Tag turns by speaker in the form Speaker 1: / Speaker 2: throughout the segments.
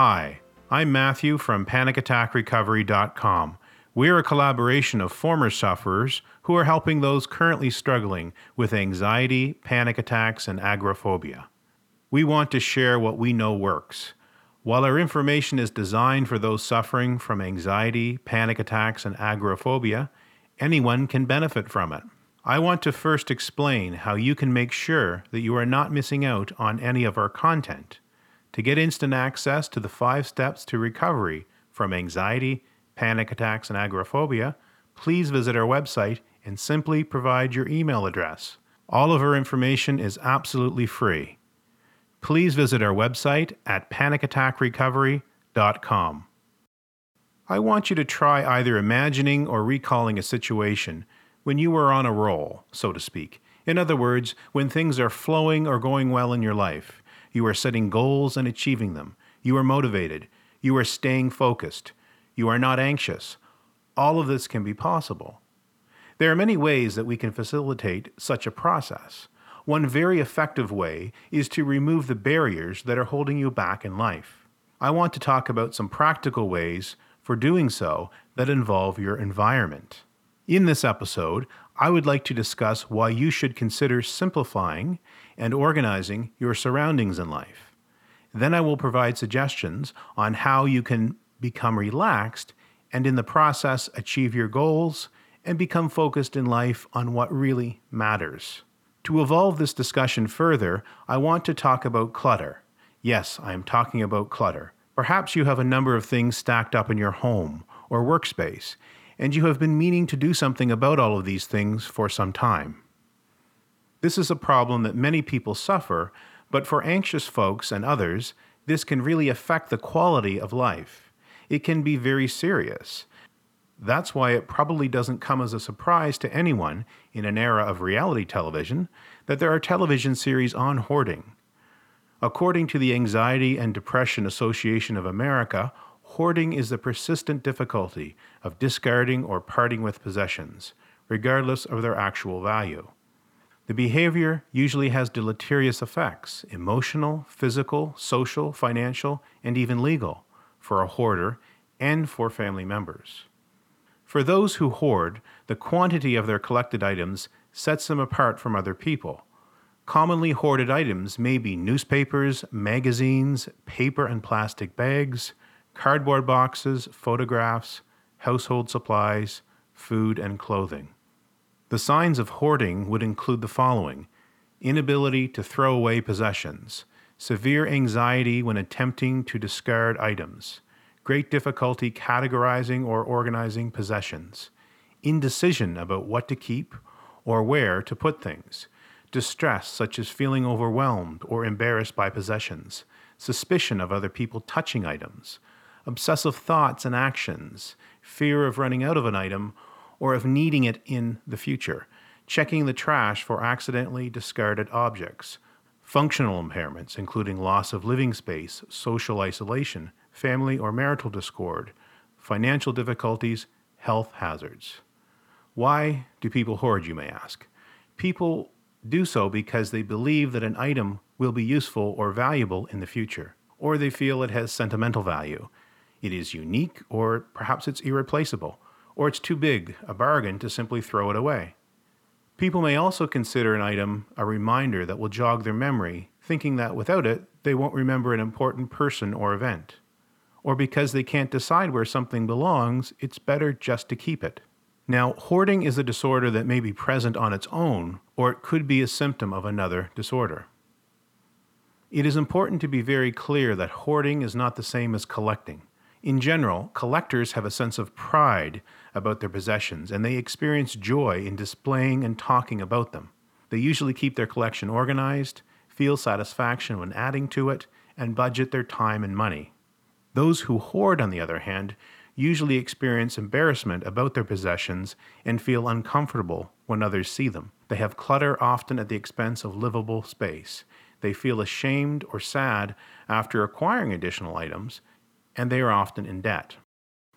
Speaker 1: Hi, I'm Matthew from PanicAttackRecovery.com. We're a collaboration of former sufferers who are helping those currently struggling with anxiety, panic attacks, and agoraphobia. We want to share what we know works. While our information is designed for those suffering from anxiety, panic attacks, and agoraphobia, anyone can benefit from it. I want to first explain how you can make sure that you are not missing out on any of our content. To get instant access to the five steps to recovery from anxiety, panic attacks, and agoraphobia, please visit our website and simply provide your email address. All of our information is absolutely free. Please visit our website at panicattackrecovery.com. I want you to try either imagining or recalling a situation when you were on a roll, so to speak. In other words, when things are flowing or going well in your life, you are setting goals and achieving them. You are motivated. You are staying focused. You are not anxious. All of this can be possible. There are many ways that we can facilitate such a process. One very effective way is to remove the barriers that are holding you back in life. I want to talk about some practical ways for doing so that involve your environment. In this episode, I would like to discuss why you should consider simplifying and organizing your surroundings in life. Then I will provide suggestions on how you can become relaxed and, in the process, achieve your goals and become focused in life on what really matters. To evolve this discussion further, I want to talk about clutter. Yes, I am talking about clutter. Perhaps you have a number of things stacked up in your home or workspace, and you have been meaning to do something about all of these things for some time. This is a problem that many people suffer, but for anxious folks and others, this can really affect the quality of life. It can be very serious. That's why it probably doesn't come as a surprise to anyone in an era of reality television that there are television series on hoarding. According to the Anxiety and Depression Association of America, Hoarding is the persistent difficulty of discarding or parting with possessions, regardless of their actual value. The behavior usually has deleterious effects emotional, physical, social, financial, and even legal for a hoarder and for family members. For those who hoard, the quantity of their collected items sets them apart from other people. Commonly hoarded items may be newspapers, magazines, paper and plastic bags, cardboard boxes, photographs, household supplies, food, and clothing. The signs of hoarding would include the following. Inability to throw away possessions, severe anxiety when attempting to discard items, great difficulty categorizing or organizing possessions, indecision about what to keep or where to put things, distress such as feeling overwhelmed or embarrassed by possessions, suspicion of other people touching items, obsessive thoughts and actions, fear of running out of an item or of needing it in the future, checking the trash for accidentally discarded objects, functional impairments, including loss of living space, social isolation, family or marital discord, financial difficulties, health hazards. Why do people hoard, you may ask? People do so because they believe that an item will be useful or valuable in the future, or they feel it has sentimental value, it is unique, or perhaps it's irreplaceable, or it's too big, a bargain to simply throw it away. People may also consider an item a reminder that will jog their memory, thinking that without it, they won't remember an important person or event. Or because they can't decide where something belongs, it's better just to keep it. Now, hoarding is a disorder that may be present on its own, or it could be a symptom of another disorder. It is important to be very clear that hoarding is not the same as collecting. In general, collectors have a sense of pride about their possessions and they experience joy in displaying and talking about them. They usually keep their collection organized, feel satisfaction when adding to it, and budget their time and money. Those who hoard, on the other hand, usually experience embarrassment about their possessions and feel uncomfortable when others see them. They have clutter often at the expense of livable space. They feel ashamed or sad after acquiring additional items and they are often in debt.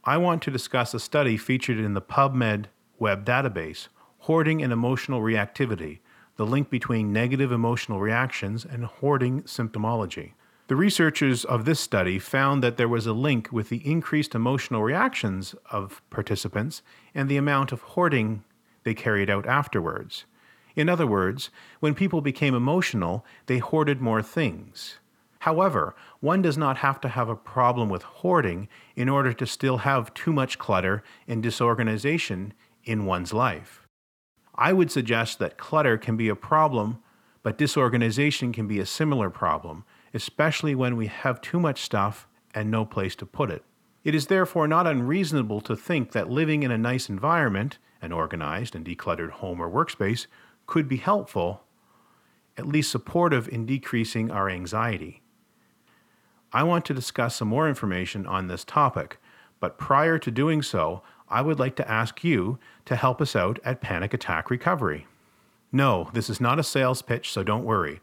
Speaker 1: I want to discuss a study featured in the PubMed web database, Hoarding and Emotional Reactivity, the link between negative emotional reactions and hoarding symptomology. The researchers of this study found that there was a link with the increased emotional reactions of participants and the amount of hoarding they carried out afterwards. In other words, when people became emotional, they hoarded more things. However, one does not have to have a problem with hoarding in order to still have too much clutter and disorganization in one's life. I would suggest that clutter can be a problem, but disorganization can be a similar problem, especially when we have too much stuff and no place to put it. It is therefore not unreasonable to think that living in a nice environment, an organized and decluttered home or workspace, could be helpful, at least supportive in decreasing our anxiety. I want to discuss some more information on this topic, but prior to doing so, I would like to ask you to help us out at Panic Attack Recovery. No, this is not a sales pitch, so don't worry.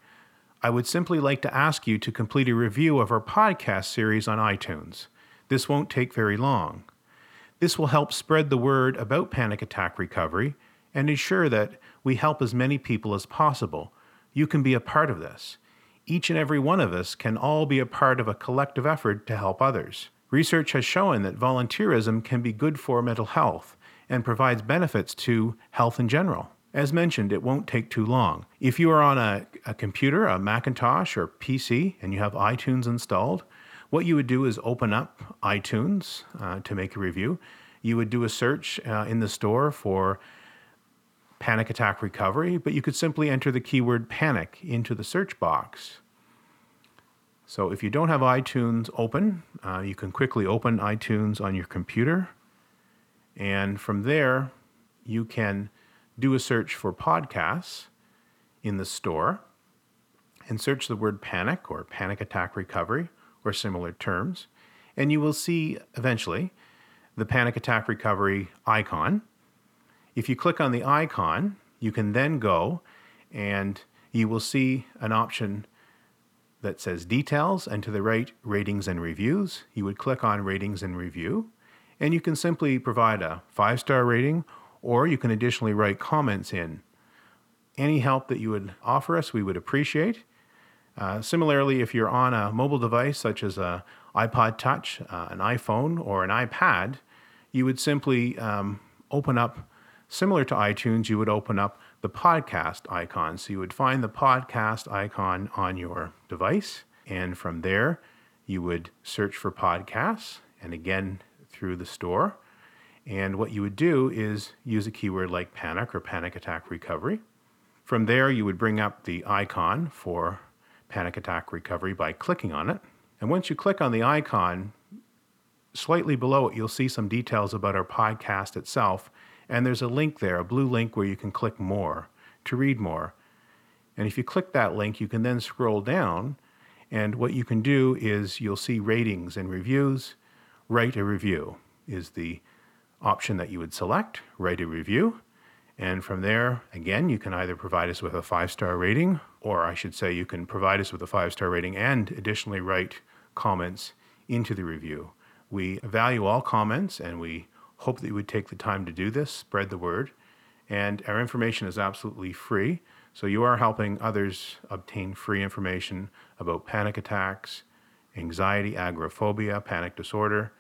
Speaker 1: I would simply like to ask you to complete a review of our podcast series on iTunes. This won't take very long. This will help spread the word about panic attack recovery and ensure that we help as many people as possible. You can be a part of this. Each and every one of us can all be a part of a collective effort to help others. Research has shown that volunteerism can be good for mental health and provides benefits to health in general. As mentioned, it won't take too long. If you are on a, a computer, a Macintosh or PC, and you have iTunes installed, what you would do is open up iTunes uh, to make a review. You would do a search uh, in the store for panic attack recovery, but you could simply enter the keyword panic into the search box. So if you don't have iTunes open, uh, you can quickly open iTunes on your computer. And from there, you can do a search for podcasts in the store and search the word panic or panic attack recovery or similar terms. And you will see eventually the panic attack recovery icon. If you click on the icon, you can then go and you will see an option that says details and to the right ratings and reviews. You would click on ratings and review and you can simply provide a five star rating or you can additionally write comments in. Any help that you would offer us, we would appreciate. Uh, similarly, if you're on a mobile device such as an iPod Touch, uh, an iPhone, or an iPad, you would simply um, open up, similar to iTunes, you would open up the podcast icon. So you would find the podcast icon on your device, and from there, you would search for podcasts, and again through the store. And what you would do is use a keyword like panic or panic attack recovery. From there, you would bring up the icon for panic attack recovery by clicking on it. And once you click on the icon, slightly below it, you'll see some details about our podcast itself. And there's a link there, a blue link where you can click more to read more. And if you click that link, you can then scroll down. And what you can do is you'll see ratings and reviews. Write a review is the option that you would select, write a review. And from there, again, you can either provide us with a five star rating, or I should say, you can provide us with a five star rating and additionally write comments into the review. We value all comments and we hope that you would take the time to do this, spread the word. And our information is absolutely free. So you are helping others obtain free information about panic attacks, anxiety, agoraphobia, panic disorder,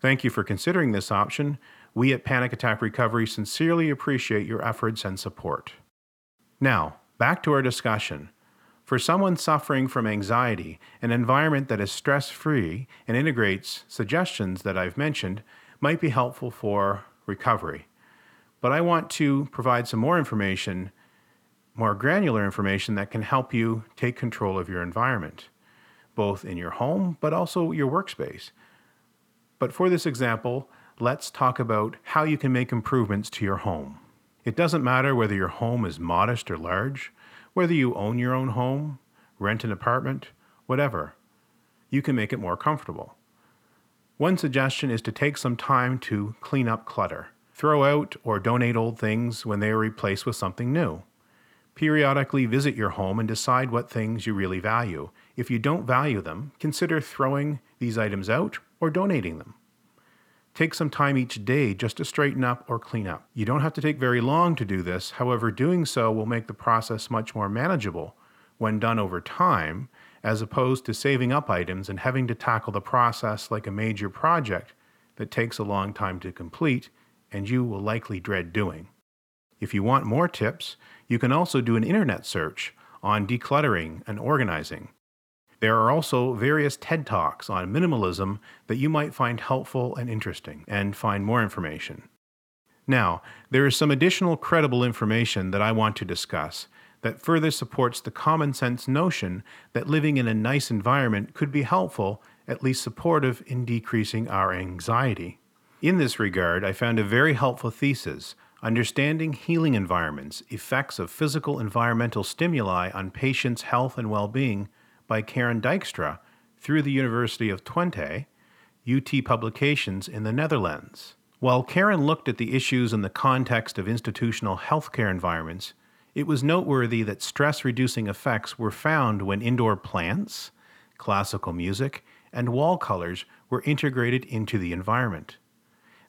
Speaker 1: Thank you for considering this option. We at Panic Attack Recovery sincerely appreciate your efforts and support. Now, back to our discussion. For someone suffering from anxiety, an environment that is stress free and integrates suggestions that I've mentioned might be helpful for recovery. But I want to provide some more information, more granular information that can help you take control of your environment, both in your home but also your workspace. But for this example, let's talk about how you can make improvements to your home. It doesn't matter whether your home is modest or large, whether you own your own home, rent an apartment, whatever. You can make it more comfortable. One suggestion is to take some time to clean up clutter. Throw out or donate old things when they are replaced with something new. Periodically visit your home and decide what things you really value. If you don't value them, consider throwing these items out or donating them. Take some time each day just to straighten up or clean up. You don't have to take very long to do this, however, doing so will make the process much more manageable when done over time, as opposed to saving up items and having to tackle the process like a major project that takes a long time to complete and you will likely dread doing. If you want more tips, you can also do an internet search on decluttering and organizing. There are also various TED Talks on minimalism that you might find helpful and interesting and find more information. Now, there is some additional credible information that I want to discuss that further supports the common sense notion that living in a nice environment could be helpful, at least supportive, in decreasing our anxiety. In this regard, I found a very helpful thesis Understanding Healing Environments Effects of Physical Environmental Stimuli on Patients' Health and Well Being by Karen Dijkstra through the University of Twente, UT Publications in the Netherlands. While Karen looked at the issues in the context of institutional healthcare environments, it was noteworthy that stress reducing effects were found when indoor plants, classical music, and wall colors were integrated into the environment.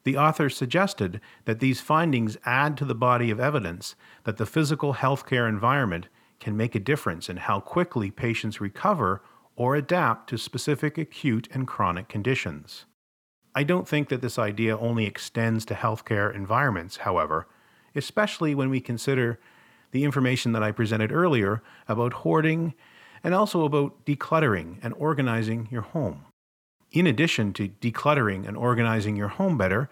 Speaker 1: The author suggested that these findings add to the body of evidence that the physical healthcare environment can make a difference in how quickly patients recover or adapt to specific acute and chronic conditions. I don't think that this idea only extends to healthcare environments, however, especially when we consider the information that I presented earlier about hoarding and also about decluttering and organizing your home. In addition to decluttering and organizing your home better,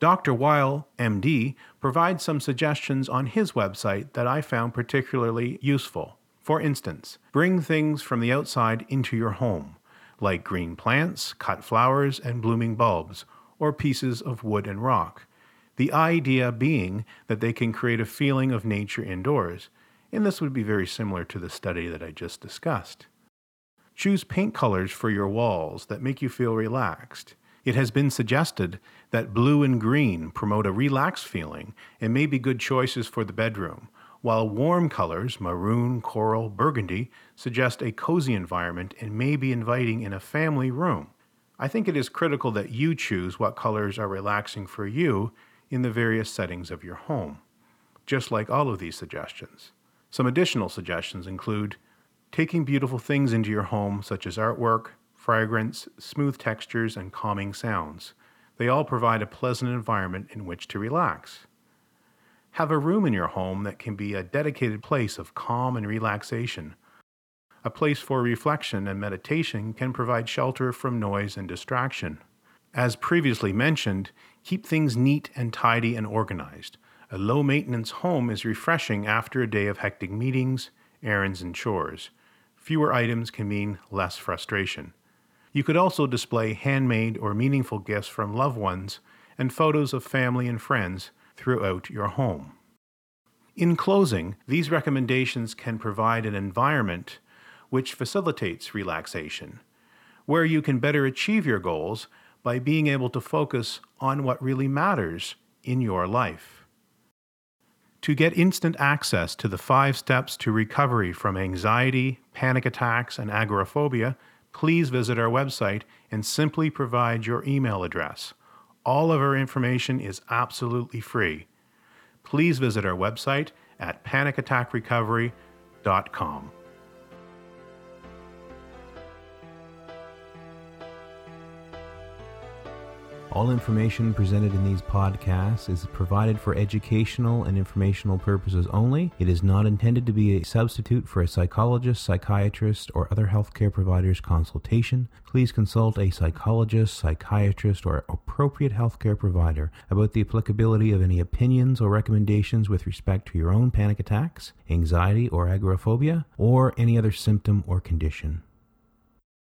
Speaker 1: Dr. Weil, MD, provides some suggestions on his website that I found particularly useful. For instance, bring things from the outside into your home, like green plants, cut flowers, and blooming bulbs, or pieces of wood and rock the idea being that they can create a feeling of nature indoors, and this would be very similar to the study that I just discussed. Choose paint colors for your walls that make you feel relaxed. It has been suggested that blue and green promote a relaxed feeling and may be good choices for the bedroom, while warm colors, maroon, coral, burgundy, suggest a cozy environment and may be inviting in a family room. I think it is critical that you choose what colors are relaxing for you in the various settings of your home, just like all of these suggestions. Some additional suggestions include taking beautiful things into your home, such as artwork, fragrance, smooth textures, and calming sounds. They all provide a pleasant environment in which to relax. Have a room in your home that can be a dedicated place of calm and relaxation. A place for reflection and meditation can provide shelter from noise and distraction. As previously mentioned, keep things neat and tidy and organized. A low maintenance home is refreshing after a day of hectic meetings, errands, and chores. Fewer items can mean less frustration. You could also display handmade or meaningful gifts from loved ones and photos of family and friends throughout your home. In closing, these recommendations can provide an environment which facilitates relaxation, where you can better achieve your goals by being able to focus on what really matters in your life. To get instant access to the five steps to recovery from anxiety, panic attacks, and agoraphobia, please visit our website and simply provide your email address. All of our information is absolutely free. Please visit our website at panicattackrecovery.com.
Speaker 2: All information presented in these podcasts is provided for educational and informational purposes only. It is not intended to be a substitute for a psychologist, psychiatrist, or other healthcare provider's consultation. Please consult a psychologist, psychiatrist, or appropriate healthcare provider about the applicability of any opinions or recommendations with respect to your own panic attacks, anxiety or agoraphobia, or any other symptom or condition.